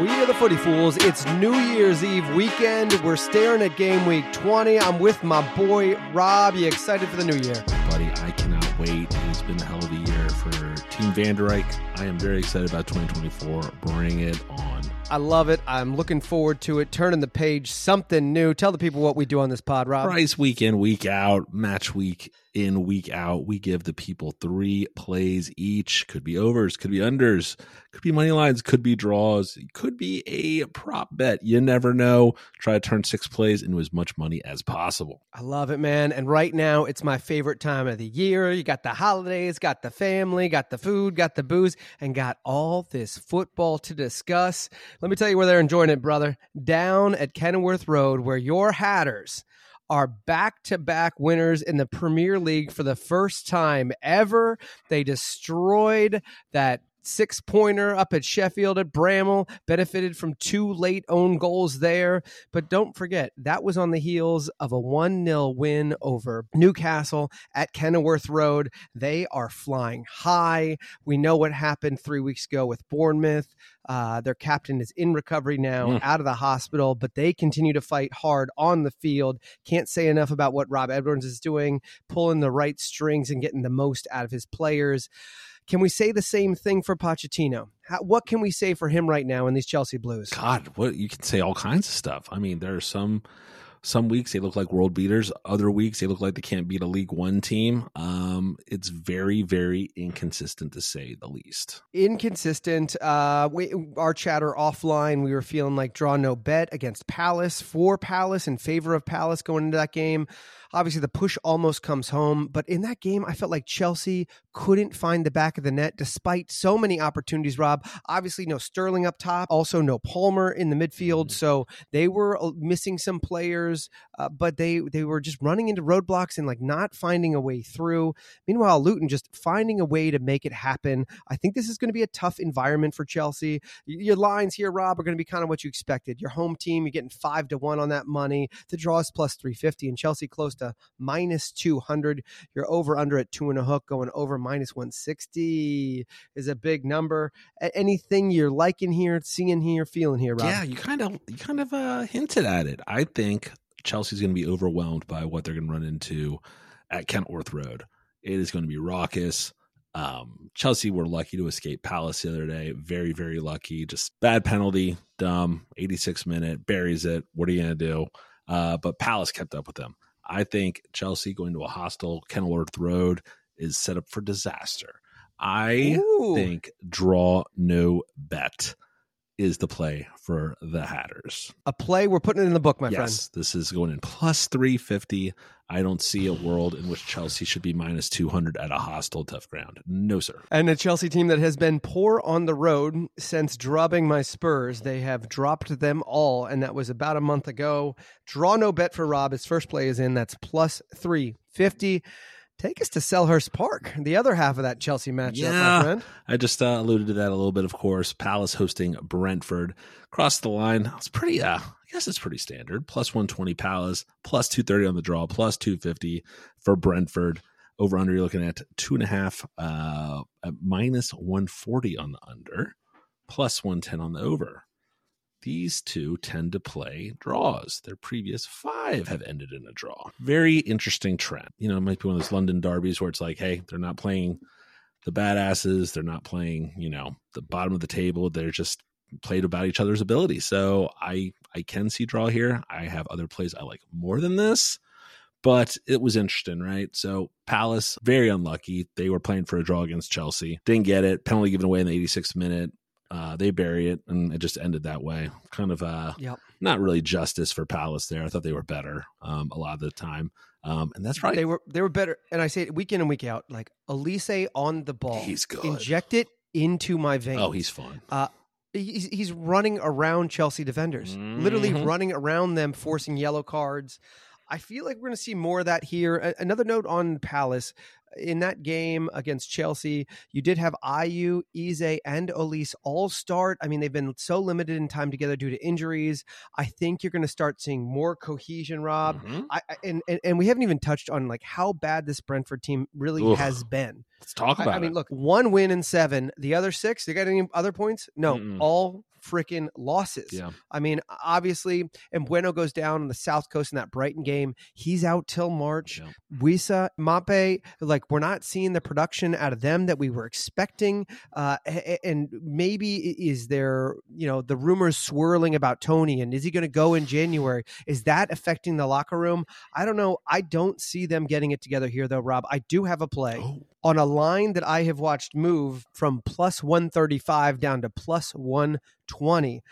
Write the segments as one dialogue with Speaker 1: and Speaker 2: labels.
Speaker 1: We are the Footy Fools. It's New Year's Eve weekend. We're staring at game week 20. I'm with my boy Rob. You excited for the new year?
Speaker 2: Buddy, I cannot wait. It's been a hell of a year for Team Vanderijk. I am very excited about 2024. Bring it on.
Speaker 1: I love it. I'm looking forward to it. Turning the page, something new. Tell the people what we do on this pod, Rob.
Speaker 2: Bryce week in, week out, match week in, week out. We give the people three plays each. Could be overs, could be unders, could be money lines, could be draws, could be a prop bet. You never know. Try to turn six plays into as much money as possible.
Speaker 1: I love it, man. And right now, it's my favorite time of the year. You got the holidays, got the family, got the food, got the booze, and got all this football to discuss. Let me tell you where they're enjoying it, brother. Down at Kenilworth Road, where your Hatters are back to back winners in the Premier League for the first time ever. They destroyed that six pointer up at Sheffield at Bramall, benefited from two late own goals there. But don't forget, that was on the heels of a 1 0 win over Newcastle at Kenilworth Road. They are flying high. We know what happened three weeks ago with Bournemouth. Uh, their captain is in recovery now,
Speaker 2: Mm.
Speaker 1: out of the hospital, but they continue to fight hard on the field. Can't say enough about what Rob Edwards is doing, pulling the right strings and getting the most out of his players. Can we say the same thing for Pochettino? How, what can we say for him right now in these Chelsea Blues?
Speaker 2: God, what you can say all kinds of stuff. I mean, there are some some weeks they look like world beaters. Other weeks they look like they can't beat a League One team. Um, it's very, very inconsistent to say the least.
Speaker 1: Inconsistent. Uh, we, our chatter offline, we were feeling like draw no bet against Palace for Palace in favor of Palace going into that game. Obviously, the push almost comes home, but in that game, I felt like Chelsea couldn't find the back of the net despite so many opportunities. Rob, obviously, no Sterling up top, also no Palmer in the midfield, so they were uh, missing some players, uh, but they they were just running into roadblocks and like not finding a way through. Meanwhile, Luton just finding a way to make it happen. I think this is going to be a tough environment for Chelsea. Your lines here, Rob, are going to be kind of what you expected. Your home team, you're getting five to one on that money. The draw is plus three fifty, and Chelsea close minus two hundred. You're over under at two and a hook, going over minus one sixty is a big number. Anything you're liking here, seeing here, feeling here, Rob?
Speaker 2: Yeah, you kind of you kind of uh, hinted at it. I think Chelsea's going to be overwhelmed by what they're going to run into at Kenilworth Road. It is going to be raucous. Um, Chelsea were lucky to escape Palace the other day. Very, very lucky. Just bad penalty, dumb. 86 minute, buries it. What are you going to do? Uh, but Palace kept up with them. I think Chelsea going to a hostile Kenilworth Road is set up for disaster. I
Speaker 1: Ooh.
Speaker 2: think draw no bet is the play for the Hatters.
Speaker 1: a play. We're putting it in the book, my
Speaker 2: yes,
Speaker 1: friend.
Speaker 2: this is going in plus 350. I don't see a world in which Chelsea should be minus 200 at a hostile tough ground. No, sir.
Speaker 1: And a Chelsea team that has been poor on the road since dropping my Spurs. They have dropped them all, and that was about a month ago. Draw no bet for Rob. His first play is in. That's plus 350. Take us to Selhurst Park, the other half of that Chelsea matchup, my
Speaker 2: Yeah.
Speaker 1: friend.
Speaker 2: I just uh, alluded to that a little bit, of course. Palace hosting Brentford. Across the line, it's pretty, uh, I guess it's pretty standard. Plus 120 Palace, plus 230 on the draw, plus 250 for Brentford. Over under, you're looking at two and a half, uh, minus 140 on the under, plus 110 on the over. These two tend to play draws. Their previous five have ended in a draw. Very interesting trend. You know, it might be one of those London derbies where it's like, hey, they're not playing the badasses. They're not playing, you know, the bottom of the table. They're just played about each other's ability. So I I can see draw here. I have other plays I like more than this, but it was interesting, right? So Palace very unlucky. They were playing for a draw against Chelsea, didn't get it. Penalty given away in the 86th minute. Uh, they bury it, and it just ended that way. Kind of uh,
Speaker 1: Yep.
Speaker 2: not really justice for Palace there. I thought they were better um, a lot of the time, um, and that's right.
Speaker 1: They were they were better, and I say it week in and week out. Like Olise on the ball,
Speaker 2: He's good.
Speaker 1: Inject it into my veins.
Speaker 2: oh, he's fun.
Speaker 1: he's, he's running around Chelsea defenders, literally
Speaker 2: Mhm.
Speaker 1: running around them, forcing yellow cards. I feel like we're going to see more of that here. Another note on Palace in that game against Chelsea, you did have Ayew, Eze, and Olise all start. I mean, they've been so limited in time together due to injuries. I think you're going to start seeing more cohesion, Rob.
Speaker 2: Mhm.
Speaker 1: I, I- and, and and we haven't even touched on like how bad this Brentford team really
Speaker 2: Oof.
Speaker 1: has been.
Speaker 2: Let's talk
Speaker 1: I,
Speaker 2: about
Speaker 1: I mean,
Speaker 2: it.
Speaker 1: look, one win in seven. The other six, they got any other points? No,
Speaker 2: Mm-mm.
Speaker 1: all freaking losses.
Speaker 2: Yeah.
Speaker 1: I mean, obviously, and Mbeumo goes down on the South Coast in that Brighton game. He's out till March.
Speaker 2: Yeah.
Speaker 1: Wissa, Maupay, like we're not seeing the production out of them that we were expecting. Uh, and maybe is there, you know, the rumors swirling about Toney and is he going to go in January? Is that affecting the locker room? I don't know. I don't see them getting it together here, though, Rob. I do have a play
Speaker 2: Oh,
Speaker 1: on a line that I have watched move from plus 135 down to plus 120.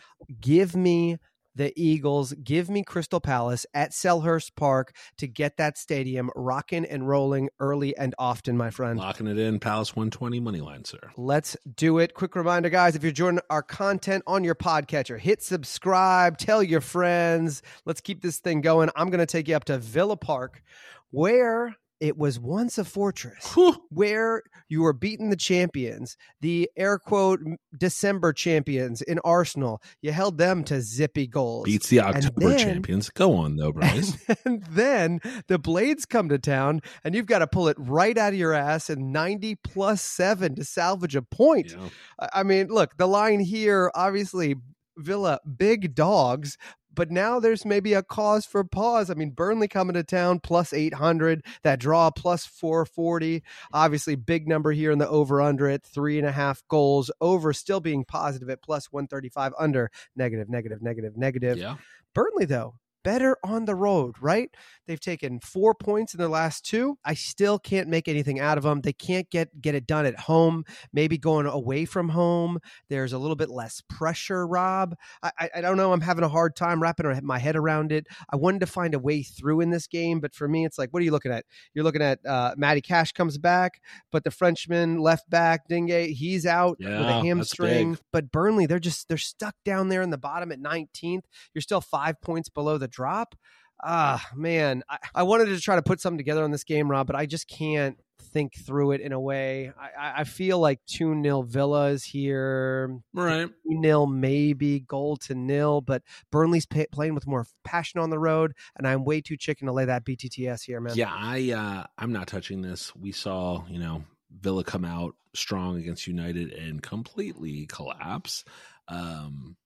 Speaker 1: Give me the Eagles, give me Crystal Palace at Selhurst Park to get that stadium rocking and rolling early and often, my friend.
Speaker 2: locking it in. Palace 120 money line, sir.
Speaker 1: Let's do it. Quick reminder, guys, if you're enjoying our content on your podcatcher, hit subscribe, tell your friends. Let's keep this thing going. I'm going to take you up to Villa Park, where it was once a fortress where you were beating the champions, the air quote December champions in Arsenal. You held them to zippy goals.
Speaker 2: Beats the October
Speaker 1: then-
Speaker 2: champions. Go on, though, Bryce.
Speaker 1: and then the Blades come to town, and you've got to pull it right out of your ass in 90 plus seven to salvage a point.
Speaker 2: Yeah.
Speaker 1: I mean, look, the line here, obviously, Villa, big dogs. But now there's maybe a cause for pause. I mean, Burnley coming to town plus 800, that draw plus 440. Obviously, big number here in the over under at three and a half goals. Over still being positive at plus 135, under negative, negative, negative, negative.
Speaker 2: Yeah.
Speaker 1: Burnley, though, better on the road, right? They've taken four points in their last two. I still can't make anything out of them. They can't get get it done at home. Maybe going away from home, there's a little bit less pressure. Rob, I, I, I don't know. I'm having a hard time wrapping my head around it. I wanted to find a way through in this game, but for me, it's like, what are you looking at? You're looking at uh, Matty Cash comes back, but the Frenchman left back Digne, he's out with
Speaker 2: Yeah,
Speaker 1: a hamstring. But Burnley, they're just they're stuck down there in the bottom at 19th. You're still five points below the drop. Ah, man, I, I wanted to try to put something together on this game, Rob, but I just can't think through it in a way. I, I- feel like 2 0 Villa is here,
Speaker 2: Right.
Speaker 1: 3 0 maybe, goal to nil, but Burnley's pay, playing with more passion on the road, and I'm way too chicken to lay that BTTS here, man.
Speaker 2: Yeah, I uh I'm not touching this. We saw, you know, Villa come out strong against United and completely collapse. Um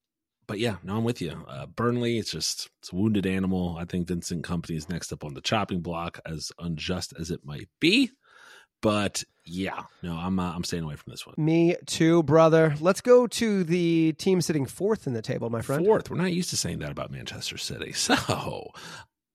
Speaker 2: but yeah, no, I'm with you. Uh, Burnley, it's just it's a wounded animal. I think Vincent Kompany is next up on the chopping block, as unjust as it might be. But yeah, no, I'm uh, I'm staying away from this one.
Speaker 1: Me too, brother. Let's go to the team sitting fourth in the table, my friend.
Speaker 2: Fourth, we're not used to saying that about Manchester City. So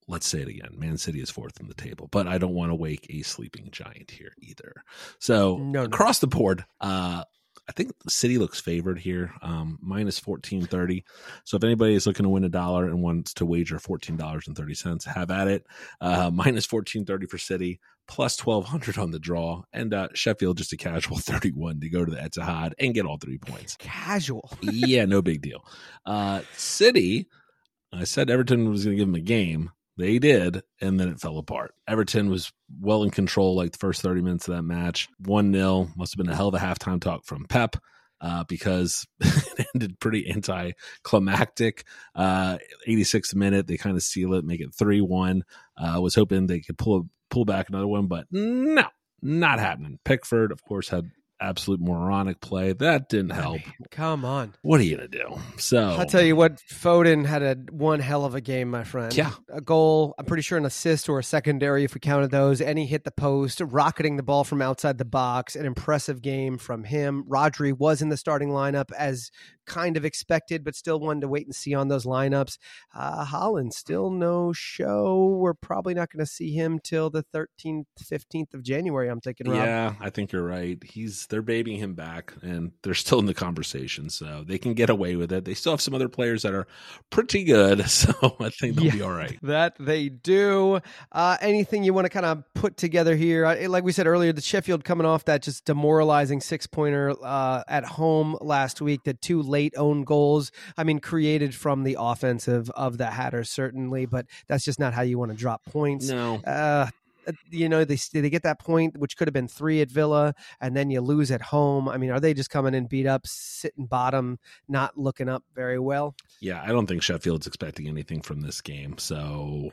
Speaker 2: let's say it again. Man City is fourth in the table, but I don't want to wake a sleeping giant here either. So
Speaker 1: No, no.
Speaker 2: across the board, uh, I think the City looks favored here, um, minus fourteen thirty. So if anybody is looking to win a dollar and wants to wager fourteen dollars and thirty cents, have at it. Uh, minus fourteen thirty for City, plus twelve hundred on the draw, and uh, Sheffield just a casual thirty one to go to the Etihad and get all three points
Speaker 1: Casual.
Speaker 2: yeah, no big deal. Uh, City, I said Everton was going to give them a game. They did, and then it fell apart. Everton was well in control like the first 30 minutes of that match. 1 0. Must have been a hell of a halftime talk from Pep uh, because it ended pretty anticlimactic. Uh, 86th minute, they kind of seal it, make it 3 1. Uh, was hoping they could pull pull back another one, but no, not happening. Pickford, of course, had absolute moronic play. That didn't help.
Speaker 1: Come on.
Speaker 2: What are you gonna do? So
Speaker 1: I'll tell you what, Foden had a one hell of a game, my friend.
Speaker 2: Yeah.
Speaker 1: A goal, I'm pretty sure an assist or a secondary if we counted those, and he hit the post, rocketing the ball from outside the box. An impressive game from him. Rodri was in the starting lineup as kind of expected, but still wanted to wait and see on those lineups. Uh, Haaland, still no show. We're probably not going to see him till the 13th, 15th of January, I'm thinking, Rob.
Speaker 2: Yeah, I think you're right. He's they're babying him back, and they're still in the conversation, so they can get away with it. They still have some other players that are pretty good, so I think they'll
Speaker 1: Yeah.
Speaker 2: be all right.
Speaker 1: That they do. Uh, anything you want to kind of put together here? Like we said earlier, the Sheffield coming off that just demoralizing six pointer uh, at home last week, the two late own goals. I mean, created from the offensive of the Hatters, certainly, but that's just not how you want to drop points.
Speaker 2: No,
Speaker 1: Uh, you know they they get that point which could have been three at Villa and then you lose at home I mean are they just coming in beat up sitting bottom not looking up very well
Speaker 2: yeah, I don't think Sheffield's expecting anything from this game, so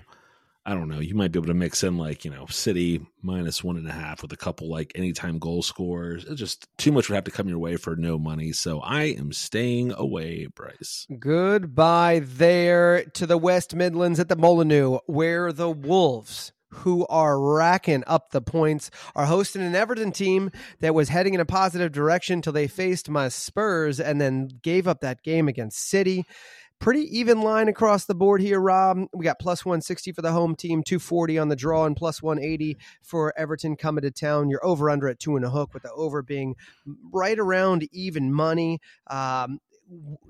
Speaker 2: I don't know. You might be able to mix in like you know City minus one and a half with a couple like anytime goal scores. It's just too much would have to come your way for no money. So I am staying away, Bryce.
Speaker 1: Goodbye there to the West Midlands at the Molineux, where the Wolves who are racking up the points, are hosting an Everton team that was heading in a positive direction till they faced my Spurs and then gave up that game against City pretty even line across the board here, Rob. We got plus 160 for the home team, 240 on the draw, and plus 180 for Everton coming to town. You're over under at two and a hook, with the over being right around even money. Um,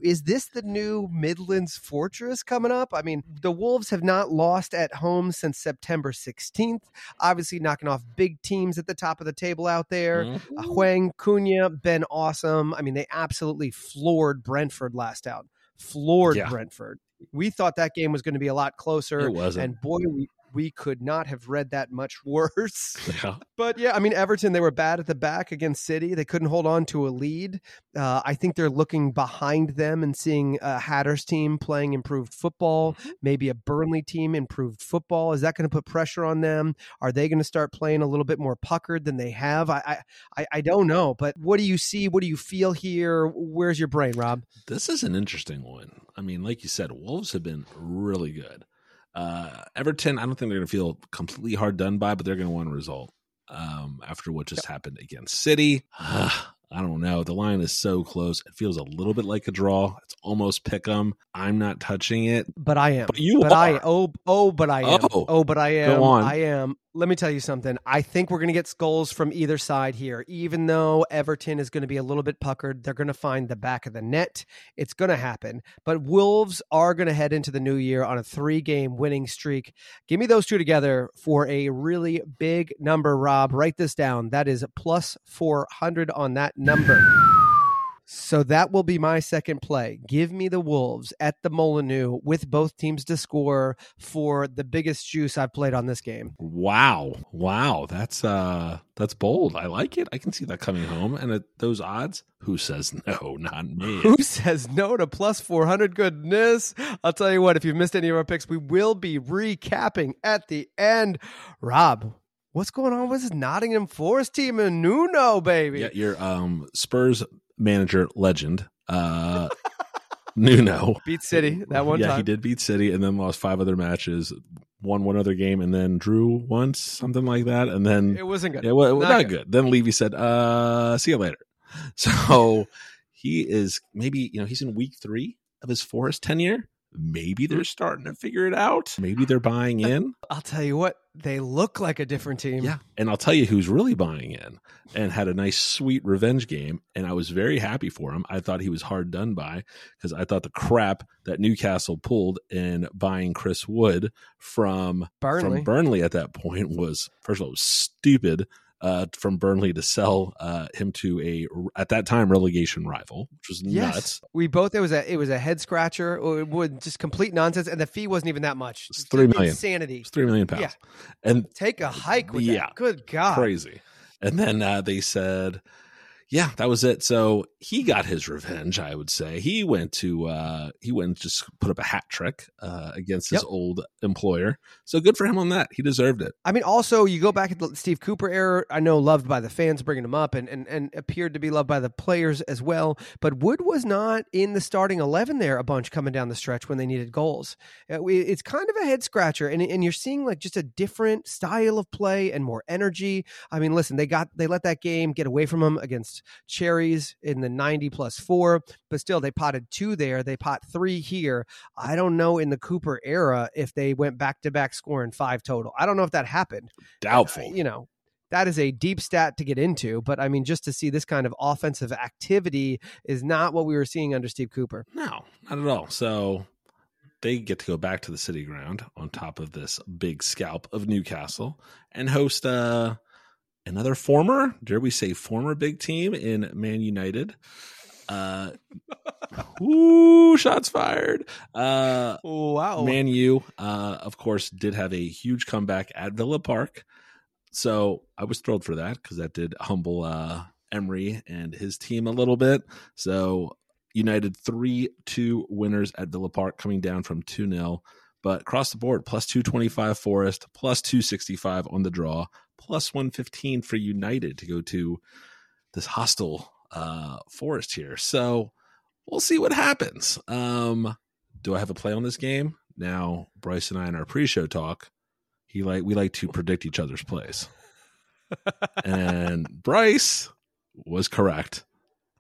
Speaker 1: is this the new Midlands Fortress coming up? I mean, the Wolves have not lost at home since September 16th. Obviously, knocking off big teams at the top of the table out there. Mm-hmm. Uh, Hwang, Cunha, been awesome. I mean, they absolutely floored Brentford last out floored yeah. Brentford. We thought that game was going to be a lot closer.
Speaker 2: It wasn't.
Speaker 1: And boy, we, we could not have read that much worse. Yeah. But yeah, I mean, Everton, they were bad at the back against City. They couldn't hold on to a lead. Uh, I think they're looking behind them and seeing a Hatters team playing improved football, mm-hmm. maybe a Burnley team improved football. Is that going to put pressure on them? Are they going to start playing a little bit more puckered than they have? I, I, I don't know. But what do you see? What do you feel here? Where's your brain, Rob?
Speaker 2: This is an interesting one. I mean, like you said, Wolves have been really good. Uh, Everton, I don't think they're going to feel completely hard done by, but they're going to want a result um, after what just yep. happened against City. I don't know. The line is so close. It feels a little bit like a draw. It's almost pick 'em. I'm not touching it,
Speaker 1: but I am.
Speaker 2: But you
Speaker 1: but
Speaker 2: are.
Speaker 1: I oh oh, but I am. Oh, oh but I am.
Speaker 2: Go on.
Speaker 1: I am. Let me tell you something. I think we're going to get skulls from either side here. Even though Everton is going to be a little bit puckered, they're going to find the back of the net. It's going to happen. But Wolves are going to head into the new year on a three-game winning streak. Give me those two together for a really big number. Rob, write this down. That is plus four hundred on that number. So that will be my second play. Give me the Wolves at the Molineux with both teams to score for the biggest juice I've played on this game.
Speaker 2: Wow. Wow. That's uh that's bold. I like it. I can see that coming home. And at those odds, who says no? Not me.
Speaker 1: Who says no to plus 400 goodness? I'll tell you what, if you've missed any of our picks, we will be recapping at the end. Rob, What's going on with this Nottingham Forest team and Nuno, baby?
Speaker 2: Yeah, your um, Spurs manager legend, uh, Nuno
Speaker 1: beat City that one
Speaker 2: yeah,
Speaker 1: time.
Speaker 2: he did beat City, and then lost five other matches, won one other game, and then drew once, something like that, and then
Speaker 1: it wasn't good.
Speaker 2: Yeah, well, not, not good. good. Then Levy said, "Uh, see you later." So he is maybe you know he's in week three of his Forest tenure maybe they're hmm. starting to figure it out. Maybe they're buying in.
Speaker 1: I'll tell you what, they look like a different team.
Speaker 2: Yeah. And I'll tell you who's really buying in and had a nice, sweet revenge game. And I was very happy for him. I thought he was hard done by because I thought the crap that Newcastle pulled in buying Chris Wood from
Speaker 1: Burnley.
Speaker 2: from Burnley at that point was, first of all, was stupid uh, from Burnley to sell uh, him to a at that time relegation rival, which was yes. nuts.
Speaker 1: We both it was a it was a head scratcher, it would just complete nonsense, and the fee wasn't even that much.
Speaker 2: It's three million
Speaker 1: insanity.
Speaker 2: It's three million pounds. Yeah. and
Speaker 1: take a hike with yeah, that. Good God,
Speaker 2: crazy. And then uh, they said yeah, that was it. So he got his revenge, I would say. He went to uh he went and just put up a hat trick uh against his yep. old employer. So good for him on that. He deserved it.
Speaker 1: I mean, also you go back at the Steve Cooper era, I know loved by the fans bringing him up and, and and appeared to be loved by the players as well, but Wood was not in the starting 11 there a bunch coming down the stretch when they needed goals. Uh, it's kind of a head scratcher and and you're seeing like just a different style of play and more energy. I mean, listen, they got they let that game get away from them against Cherries in the 90 plus four, but still they potted two there. They pot three here. I don't know in the Cooper era if they went back to back scoring five total. I don't know if that happened.
Speaker 2: Doubtful.
Speaker 1: Uh, you know, that is a deep stat to get into, but I mean, just to see this kind of offensive activity is not what we were seeing under Steve Cooper.
Speaker 2: No, not at all. So they get to go back to the city ground on top of this big scalp of Newcastle and host uh another former, dare we say, former big team in Man United. Uh, ooh, shots fired. Uh,
Speaker 1: wow.
Speaker 2: Man U, uh, of course, did have a huge comeback at Villa Park. So I was thrilled for that because that did humble uh, Emery and his team a little bit. So United 3 2 winners at Villa Park, coming down from 2 0 But across the board, plus 225 Forest, plus 265 on the draw, plus 115 for United to go to this hostile uh, Forest here. So we'll see what happens. Um, do I have a play on this game? Now, Bryce and I in our pre-show talk, he like we like to predict each other's plays. and Bryce was correct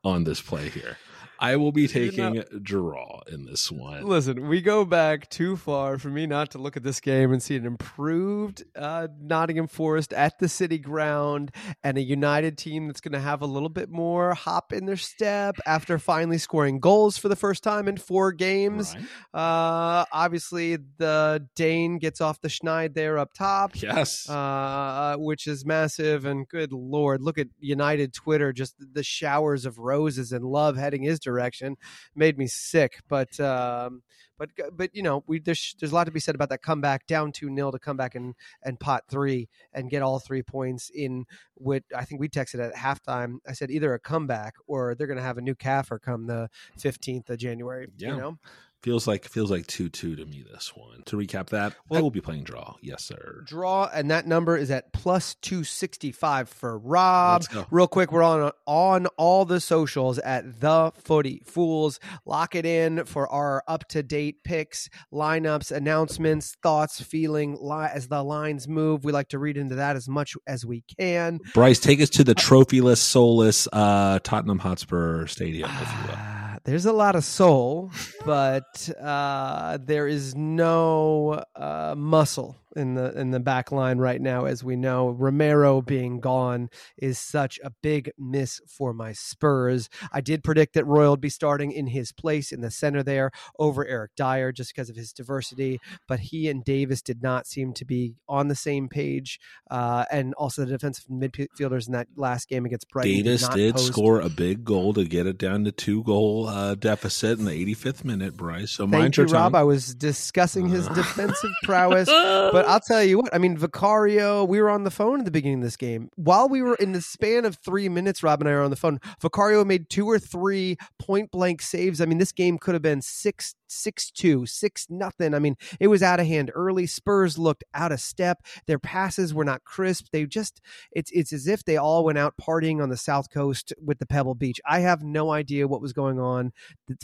Speaker 2: on this play here. I will be taking you know, draw in this one.
Speaker 1: Listen, we go back too far for me not to look at this game and see an improved uh, Nottingham Forest at the City Ground and a United team that's going to have a little bit more hop in their step after finally scoring goals for the first time in four games. Right. Uh, obviously, the Dane gets off the schneid there up top.
Speaker 2: Yes.
Speaker 1: Uh, which is massive. And good Lord, look at United Twitter, just the showers of roses and love heading his direction made me sick. But um, but but you know we there's there's a lot to be said about that comeback down two 0 to come back and and pot three and get all three points in what I think we texted at halftime. I said either a comeback or they're going to have a new gaffer come the fifteenth of January. Yeah. You know.
Speaker 2: Feels like feels like two two to me. This one. To recap that, well, I will be playing draw. Yes, sir.
Speaker 1: Draw, and that number is at plus two sixty five for Rob. Real quick, we're on on all the socials at the Footy Fools. Lock it in for our up to date picks, lineups, announcements, thoughts, feeling li- as the lines move. We like to read into that as much as we can.
Speaker 2: Bryce, take us to the trophyless, soulless uh, Tottenham Hotspur Stadium, if you will.
Speaker 1: There's a lot of soul, but uh, there is no uh, muscle in the in the back line right now, as we know. Romero being gone is such a big miss for my Spurs. I did predict that Royal would be starting in his place in the center there over Eric Dier just because of his diversity, but he and Davies did not seem to be on the same page. Uh, and also the defensive midfielders in that last game against Brighton.
Speaker 2: Davies did, did score a big goal to get it down to two goal uh, deficit in the 85th minute, Bryce. So
Speaker 1: Thank you, Rob. I was discussing his defensive prowess, but I'll tell you what. I mean, Vicario. We were on the phone at the beginning of this game. While we were in the span of three minutes, Rob and I are on the phone. Vicario made two or three point blank saves. I mean, this game could have been six six two, six nothing. I mean, it was out of hand early. Spurs looked out of step. Their passes were not crisp. They just it's it's as if they all went out partying on the south coast with the Pebble Beach. I have no idea what was going on.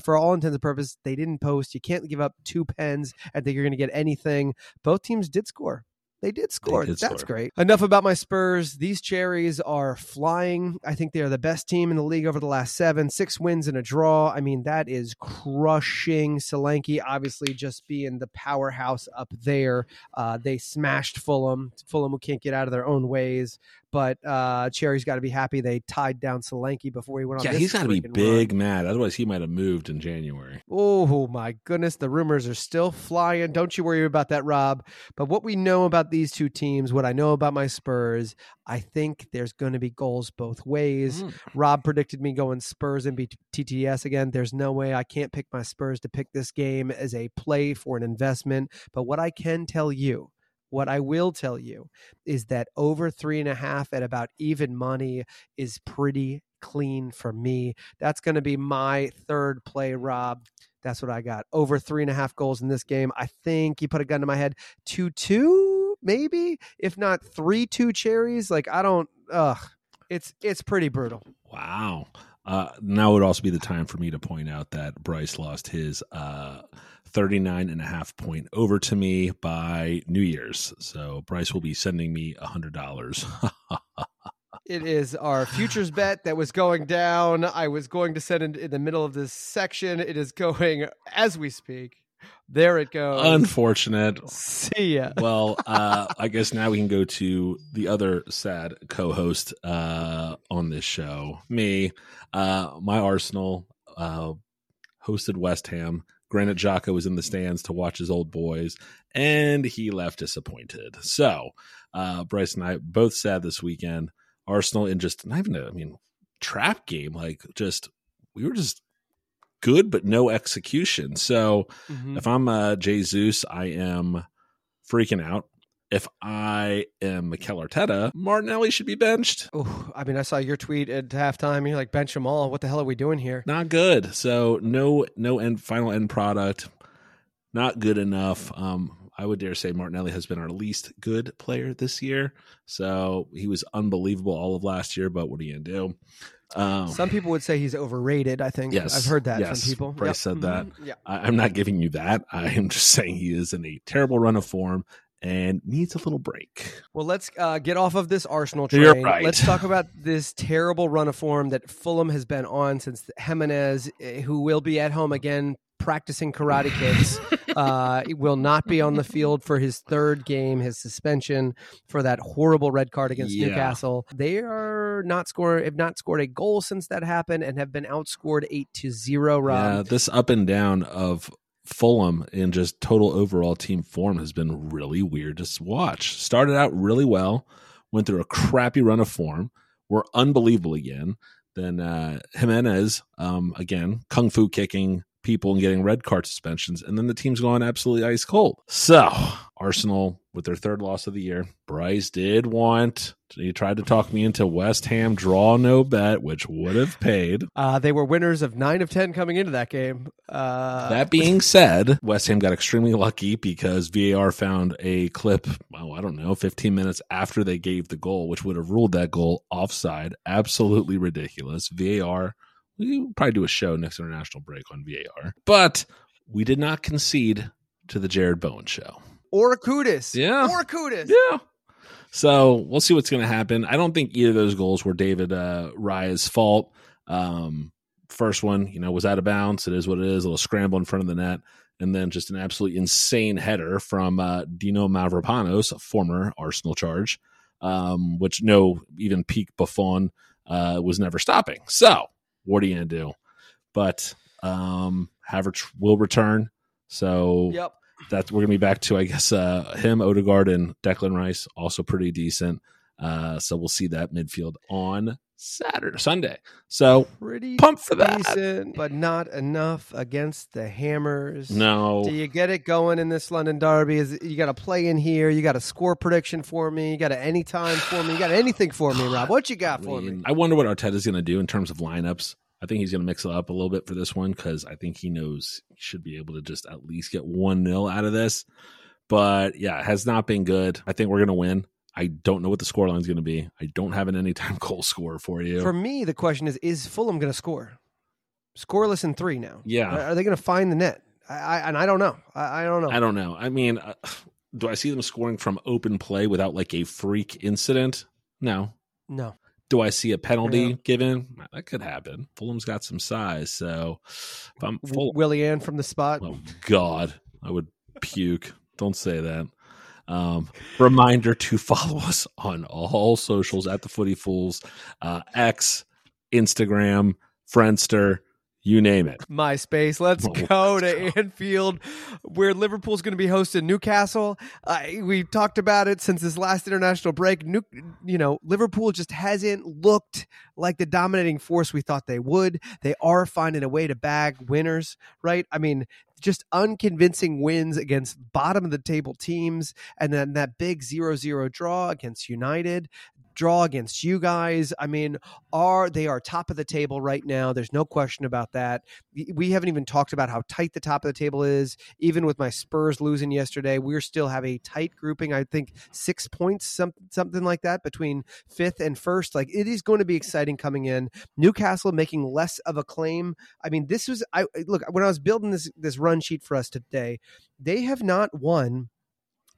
Speaker 1: For all intents and purposes, they didn't post. You can't give up two pens and think you're going to get anything. Both teams did score. They did score. They did That's score. great. Enough about my Spurs. These cherries are flying. I think they are the best team in the league over the last seven. Six wins and a draw. I mean, that is crushing. Solanke obviously just being the powerhouse up there. Uh, they smashed Fulham. Fulham who can't get out of their own ways but uh, Cherry's got to be happy they tied down Solanke before he went
Speaker 2: on.
Speaker 1: Yeah,
Speaker 2: he's got to be big
Speaker 1: run.
Speaker 2: mad. Otherwise, he might have moved in January.
Speaker 1: Oh my goodness, the rumors are still flying. Don't you worry about that, Rob. But what we know about these two teams, what I know about my Spurs, I think there's going to be goals both ways. Mm. Rob predicted me going Spurs and BTTS again. There's no way I can't pick my Spurs to pick this game as a play for an investment. But what I can tell you what I will tell you is that over three and a half at about even money is pretty clean for me. That's going to be my third play, Rob. That's what I got. Over three and a half goals in this game. I think you put a gun to my head. 2 2, maybe, if not 3 2 cherries. Like, I don't, ugh. It's, it's pretty brutal.
Speaker 2: Wow. Uh, now would also be the time for me to point out that Bryce lost his uh, 39 and a half point over to me by New Year's. So Bryce will be sending me a hundred dollars.
Speaker 1: it is our futures bet that was going down. I was going to send it in the middle of this section. It is going as we speak. There it goes.
Speaker 2: Unfortunate.
Speaker 1: See ya.
Speaker 2: well, uh, I guess now we can go to the other sad co-host uh, on this show, me. Uh, my Arsenal uh, hosted West Ham. Granit Xhaka was in the stands to watch his old boys, and he left disappointed. So, uh, Bryce and I both sad this weekend. Arsenal in just not even a, I mean, trap game. Like, just we were just good, but no execution. So, mm-hmm. if I'm uh, Jesus, I am freaking out if I am Mikel Arteta, Martinelli should be benched.
Speaker 1: Oh, I mean, I saw your tweet at halftime. You're like, bench them all. What the hell are we doing here?
Speaker 2: Not good. So no, no end final end product. not good enough. Um, I would dare say Martinelli has been our least good player this year. So he was unbelievable all of last year, but what are you to do?
Speaker 1: Um, Some people would say he's overrated. I think
Speaker 2: yes,
Speaker 1: I've heard that
Speaker 2: yes,
Speaker 1: from people.
Speaker 2: Bryce yep. said that.
Speaker 1: Mm-hmm. Yeah.
Speaker 2: I, am not giving you that. I am just saying he is in a terrible run of form and needs a little break.
Speaker 1: Well, let's uh, get off of this Arsenal train.
Speaker 2: Right.
Speaker 1: Let's talk about this terrible run of form that Fulham has been on since Jimenez, eh, who will be at home again practicing karate kicks. uh, will not be on the field for his third game, his suspension for that horrible red card against yeah. Newcastle. They are not score have not scored a goal since that happened and have been outscored eight to zero. Rob.
Speaker 2: Yeah, this up and down of Fulham in just total overall team form has been really weird to watch. Started out really well, went through a crappy run of form, were unbelievable again. Then uh, Jimenez, um, again, kung fu kicking people and getting red card suspensions, and then the team's going absolutely ice cold. So Arsenal with their third loss of the year. Bryce did want. He tried to talk me into West Ham draw no bet, which would have paid.
Speaker 1: Uh, they were winners of nine of ten coming into that game. Uh...
Speaker 2: That being said, West Ham got extremely lucky because VAR found a clip. Well, I don't know, fifteen minutes after they gave the goal, which would have ruled that goal offside. Absolutely ridiculous. VAR we probably do a show next international break on VAR. But we did not concede to the Jarrod Bowen show.
Speaker 1: Or.
Speaker 2: Yeah.
Speaker 1: Or.
Speaker 2: Yeah. So we'll see what's going to happen. I don't think either of those goals were David uh, Raya's fault. Um, first one, you know, was out of bounds. It is what it is. A little scramble in front of the net. And then just an absolutely insane header from uh, Dino Mavropanos, a former Arsenal charge, um, which no even peak Buffon uh, was never stopping. So what are you going to do? But um, Havertz will return. So
Speaker 1: yep.
Speaker 2: That's we're to be back to, I guess, uh, him, Odegaard, and Declan Rice, also pretty decent. Uh, so we'll see that midfield on Saturday, Sunday. So
Speaker 1: pretty
Speaker 2: pumped for that,
Speaker 1: decent, but not enough against the Hammers.
Speaker 2: No,
Speaker 1: do you get it going in this London Derby? Is you got to play in here? You got a score prediction for me? You got an anytime for me? You got anything for me, Rob? What you got for I mean,
Speaker 2: me? I wonder what Arteta's going to do in terms of lineups. I think he's going to mix it up a little bit for this one because I think he knows he should be able to just at least get one nil out of this. But yeah, it has not been good. I think we're going to win. I don't know what the scoreline is going to be. I don't have an anytime goal score for you.
Speaker 1: For me, the question is: Is Fulham going to score? Scoreless in three now.
Speaker 2: Yeah.
Speaker 1: Are they going to find the net? I, I, and I don't know. I, I, don't know.
Speaker 2: I don't know. I mean, uh, do I see them scoring from open play without like a freak incident? No.
Speaker 1: No.
Speaker 2: Do I see a penalty yeah. given? That could happen. Fulham's got some size, so if I'm
Speaker 1: full, Willian from the spot.
Speaker 2: Oh God, I would puke. Don't say that. Um, reminder to follow us on all socials at the Footy Fools, uh, X, Instagram, Friendster, you name it.
Speaker 1: MySpace. Let's go to Anfield, where Liverpool's going to be hosting Newcastle. Uh, we talked about it since this last international break. New, you know, Liverpool just hasn't looked like the dominating force we thought they would. They are finding a way to bag winners, right? I mean, just unconvincing wins against bottom of the table teams and then that big 0-0 draw against United draw against you guys. I mean, are they are top of the table right now? There's no question about that. We haven't even talked about how tight the top of the table is. Even with my Spurs losing yesterday, we still have a tight grouping. I think six points, some, something like that, between fifth and first. Like it is going to be exciting coming in. Newcastle making less of a claim. I mean, this was I look when I was building this this run sheet for us today. They have not won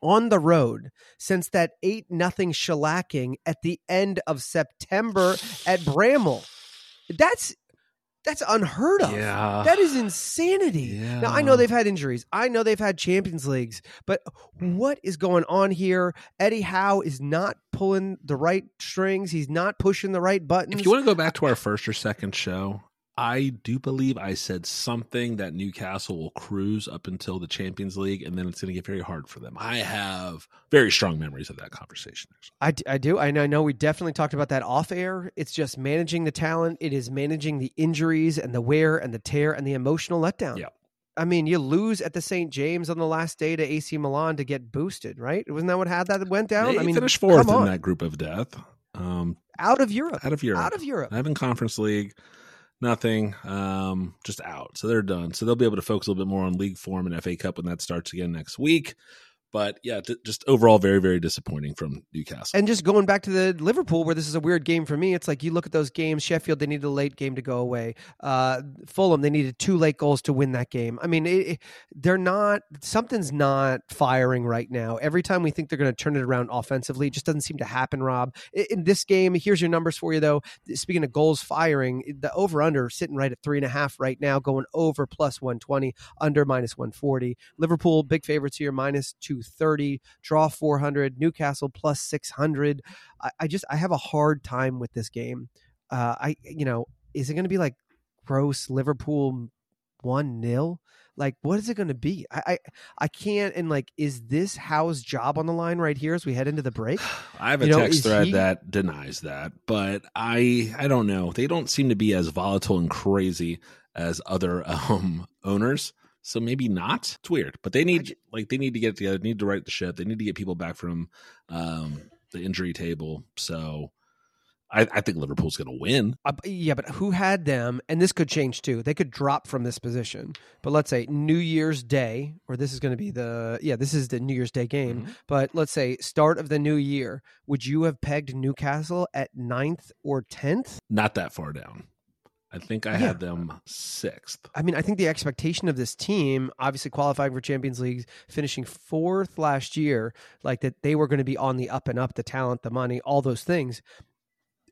Speaker 1: on the road since that 8 nothing shellacking at the end of September at Bramall. That's that's unheard of.
Speaker 2: Yeah.
Speaker 1: That is insanity.
Speaker 2: Yeah.
Speaker 1: Now I know they've had injuries. I know they've had Champions Leagues, but what is going on here? Eddie Howe is not pulling the right strings. He's not pushing the right buttons.
Speaker 2: If you want to go back to our first or second show, I do believe I said something that Newcastle will cruise up until the Champions League, and then it's going to get very hard for them. I have very strong memories of that conversation.
Speaker 1: I, I do. I know we definitely talked about that off air. It's just managing the talent, it is managing the injuries and the wear and the tear and the emotional letdown.
Speaker 2: Yeah.
Speaker 1: I mean, you lose at the St. James on the last day to AC Milan to get boosted, right? Wasn't that what had that went down?
Speaker 2: They
Speaker 1: I mean,
Speaker 2: finished fourth in that group of death. Um,
Speaker 1: out of Europe.
Speaker 2: Out of Europe.
Speaker 1: Out of Europe.
Speaker 2: I have in Conference League nothing, um, just out. So they're done. So they'll be able to focus a little bit more on league form and FA Cup when that starts again next week. But yeah, t- just overall very very disappointing from Newcastle.
Speaker 1: And just going back to the Liverpool, where this is a weird game for me, it's like you look at those games. Sheffield, they needed a late game to go away. Uh, Fulham, they needed two late goals to win that game. I mean, it, they're not something's not firing right now. Every time we think they're going to turn it around offensively, it just doesn't seem to happen. Rob, in, in this game, here's your numbers for you though. Speaking of goals firing, the over under sitting right at three and a half right now, going over plus one twenty, under minus one forty. Liverpool big favorites here, minus two 30, draw 400, Newcastle plus 600. I, I just, I have a hard time with this game. Uh, I, you know, is it going to be like gross Liverpool 1 nil? Like, what is it going to be? I, I, I can't. And like, is this Howe's job on the line right here as we head into the break?
Speaker 2: I have a
Speaker 1: You know,
Speaker 2: text thread
Speaker 1: he-
Speaker 2: that denies that, but I I don't know. They don't seem to be as volatile and crazy as other um owners. So maybe not. It's weird, but they need like they need to get it together. They need to right the ship. They need to get people back from um the injury table. So I, I think Liverpool's going to win.
Speaker 1: Uh, yeah, but who had them? And this could change too. They could drop from this position. But let's say New Year's Day, or this is going to be the yeah, this is the New Year's Day game.
Speaker 2: Mm-hmm.
Speaker 1: But let's say start of the new year. Would you have pegged Newcastle at ninth or tenth?
Speaker 2: Not that far down. I think I
Speaker 1: Yeah.
Speaker 2: had them sixth.
Speaker 1: I mean, I think the expectation of this team, obviously qualifying for Champions League, finishing fourth last year, like that they were going to be on the up and up, the talent, the money, all those things.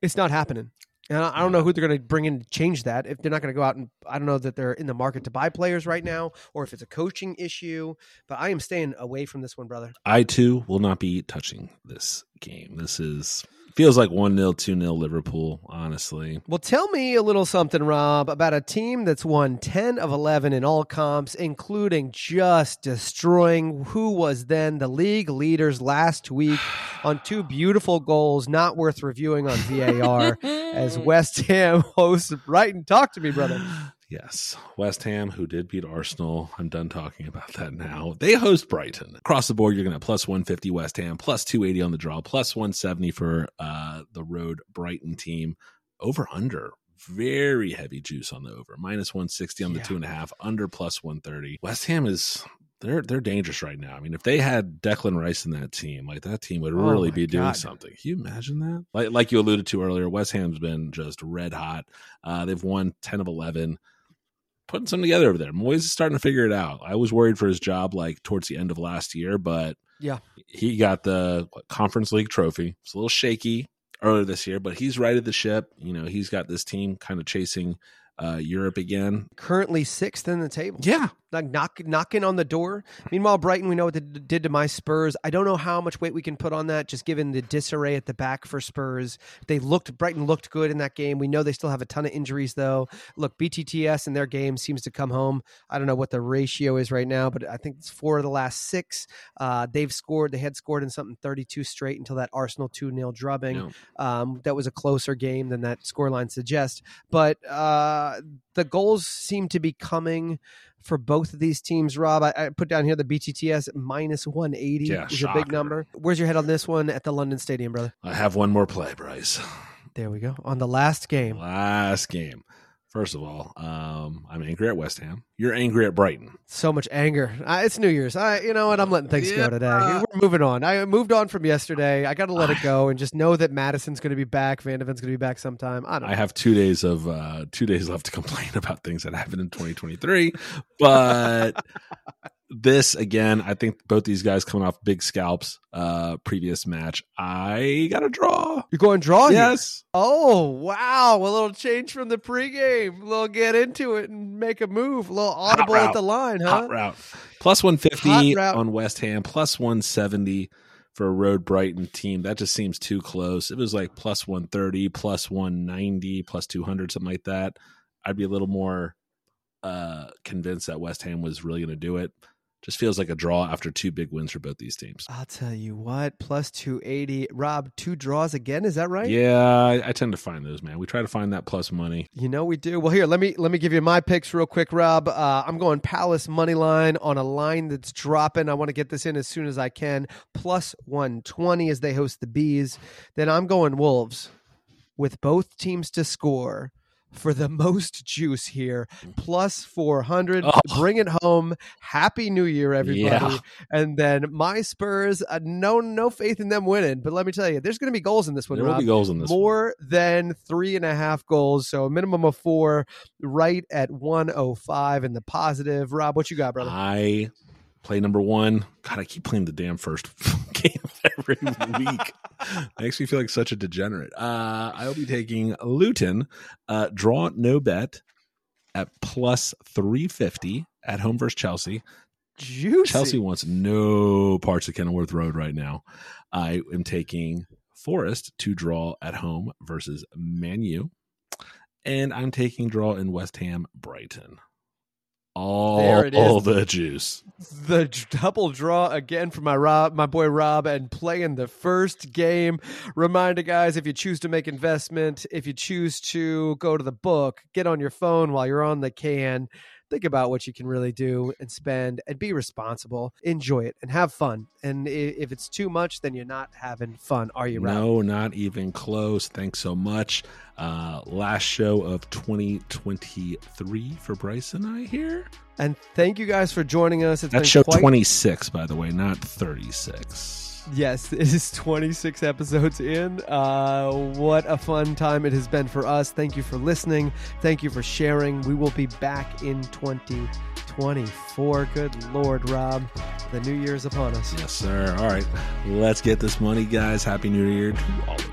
Speaker 1: It's not happening. And I I don't know who they're going to bring in to change that. If they're not going to go out and I don't know that they're in the market to buy players right now, or if it's a coaching issue. But I am staying away from this one, brother.
Speaker 2: I too will not be touching this game. This is feels like one 0 two 0 Liverpool. Honestly,
Speaker 1: Well, tell me a little something, Rob, about a team that's won 10 of 11 in all comps, including just destroying who was then the league leaders last week on two beautiful goals, not worth reviewing on VAR, as West Ham hosts Brighton. Talk to me, brother.
Speaker 2: Yes, West Ham, who did beat Arsenal. I'm done talking about that now. They host Brighton. Across the board, you're going to plus 150 West Ham, plus 280 on the draw, plus 170 for uh, the road Brighton team. Over under. Very heavy juice on the over. Minus 160 on the
Speaker 1: Yeah.
Speaker 2: two and a half, under plus 130. West Ham is. They're they're dangerous right now. I mean, if they had Declan Rice in that team, like that team would
Speaker 1: Oh
Speaker 2: really
Speaker 1: my
Speaker 2: be doing something. Can you imagine that? Like like you alluded to earlier, West Ham's been just red hot. Uh, they've won ten of eleven putting something together over there. Moyes is starting to figure it out. I was worried for his job like towards the end of last year, but
Speaker 1: Yeah.
Speaker 2: he got the conference league trophy. It's a little shaky earlier this year, but he's righted the ship. You know, he's got this team kind of chasing uh, Europe again.
Speaker 1: Currently sixth in the table.
Speaker 2: Yeah,
Speaker 1: like knock, knocking on the door. Meanwhile, Brighton, we know what they did to my Spurs. I don't know how much weight we can put on that, just given the disarray at the back for Spurs. They looked Brighton looked good in that game. We know they still have a ton of injuries, though. Look, BTTS in their game seems to come home. I don't know what the ratio is right now, but I think it's four of the last six. Uh, they've scored. They had scored in something thirty-two straight until that Arsenal two 0 drubbing.
Speaker 2: No.
Speaker 1: Um, that was a closer game than that scoreline suggests. But uh, the goals seem to be coming for both of these teams. Rob, I, I put down here the BTTS minus 180
Speaker 2: Yeah,
Speaker 1: is a big number. Where's your head on this one at the London Stadium, brother?
Speaker 2: I have one more play, Bryce.
Speaker 1: There we go. On the last game.
Speaker 2: Last game. First of all, um, I'm angry at West Ham. You're angry at Brighton.
Speaker 1: So much anger. Uh, it's New Year's. I, you know what? I'm letting things
Speaker 2: Yeah.
Speaker 1: go today. We're moving on. I moved on from yesterday. I got to let it go and just know that Maddison's going to be back. Van de Ven's going to be back sometime. I don't know.
Speaker 2: I have two days of uh, two days left to complain about things that happened in 2023, but this again, I think both these guys coming off big scalps. Uh, previous match, I got a draw.
Speaker 1: You're going draw here?
Speaker 2: yes,
Speaker 1: Oh, wow. A little change from the pregame. A little get into it and make a move. A little audible at the line, huh?
Speaker 2: hot route plus 150 on West Ham, plus 170 for a road Brighton team. That just seems too close. It was like plus 130, plus 190, plus 200, something like that. I'd be a little more uh, convinced that West Ham was really going to do it. Just feels like a draw after two big wins for both these teams.
Speaker 1: I'll tell you what, plus 280. Rob, two draws again. Is that right?
Speaker 2: Yeah, I, I tend to find those, man. We try to find that plus money.
Speaker 1: You know we do. Well, here let me let me give you my picks real quick, Rob. Uh, I'm going Palace money line on a line that's dropping. I want to get this in as soon as I can. Plus 120 as they host the bees. Then I'm going Wolves with both teams to score. For the most juice here, plus 400.
Speaker 2: Oh.
Speaker 1: Bring it home. Happy New Year, everybody.
Speaker 2: Yeah.
Speaker 1: And then my Spurs, uh, no no faith in them winning. But let me tell you, there's going to be goals in this one,
Speaker 2: There will
Speaker 1: Rob.
Speaker 2: be goals in this. one.
Speaker 1: More than three and a half goals. So a minimum of four, right at 105 in the positive. Rob, what you got, brother?
Speaker 2: I play number one. God, I keep playing the damn first game every week. Makes me feel like such a degenerate. Uh, I'll be taking Luton, uh, draw no bet at plus 350 at home versus Chelsea.
Speaker 1: Juicy.
Speaker 2: Chelsea wants no parts of Kenilworth Road right now. I am taking Forest to draw at home versus Manu. And I'm taking draw in West Ham Brighton. All,
Speaker 1: There it is.
Speaker 2: all the juice.
Speaker 1: the double draw again for my Rob, my boy Rob, and playing the first game. Reminder, guys, if you choose to make investment, if you choose to go to the book, get on your phone while you're on the can. Think about what you can really do and spend, and be responsible. Enjoy it and have fun. And if it's too much, then you're not having fun, are you, Rob?
Speaker 2: No, not even close. Thanks so much. Uh, last show of 2023 for Bryce and I here.
Speaker 1: And thank you guys for joining us. It's
Speaker 2: That's show
Speaker 1: quite
Speaker 2: 26, by the way, not 36.
Speaker 1: Yes, it is 26 episodes in. Uh, what a fun time it has been for us. Thank you for listening. Thank you for sharing. We will be back in 2024. Good Lord, Rob. The new year's upon us.
Speaker 2: Yes, sir. All right. Let's get this money, guys. Happy New Year to all of you.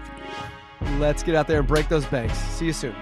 Speaker 1: Let's get out there and break those banks. See you soon.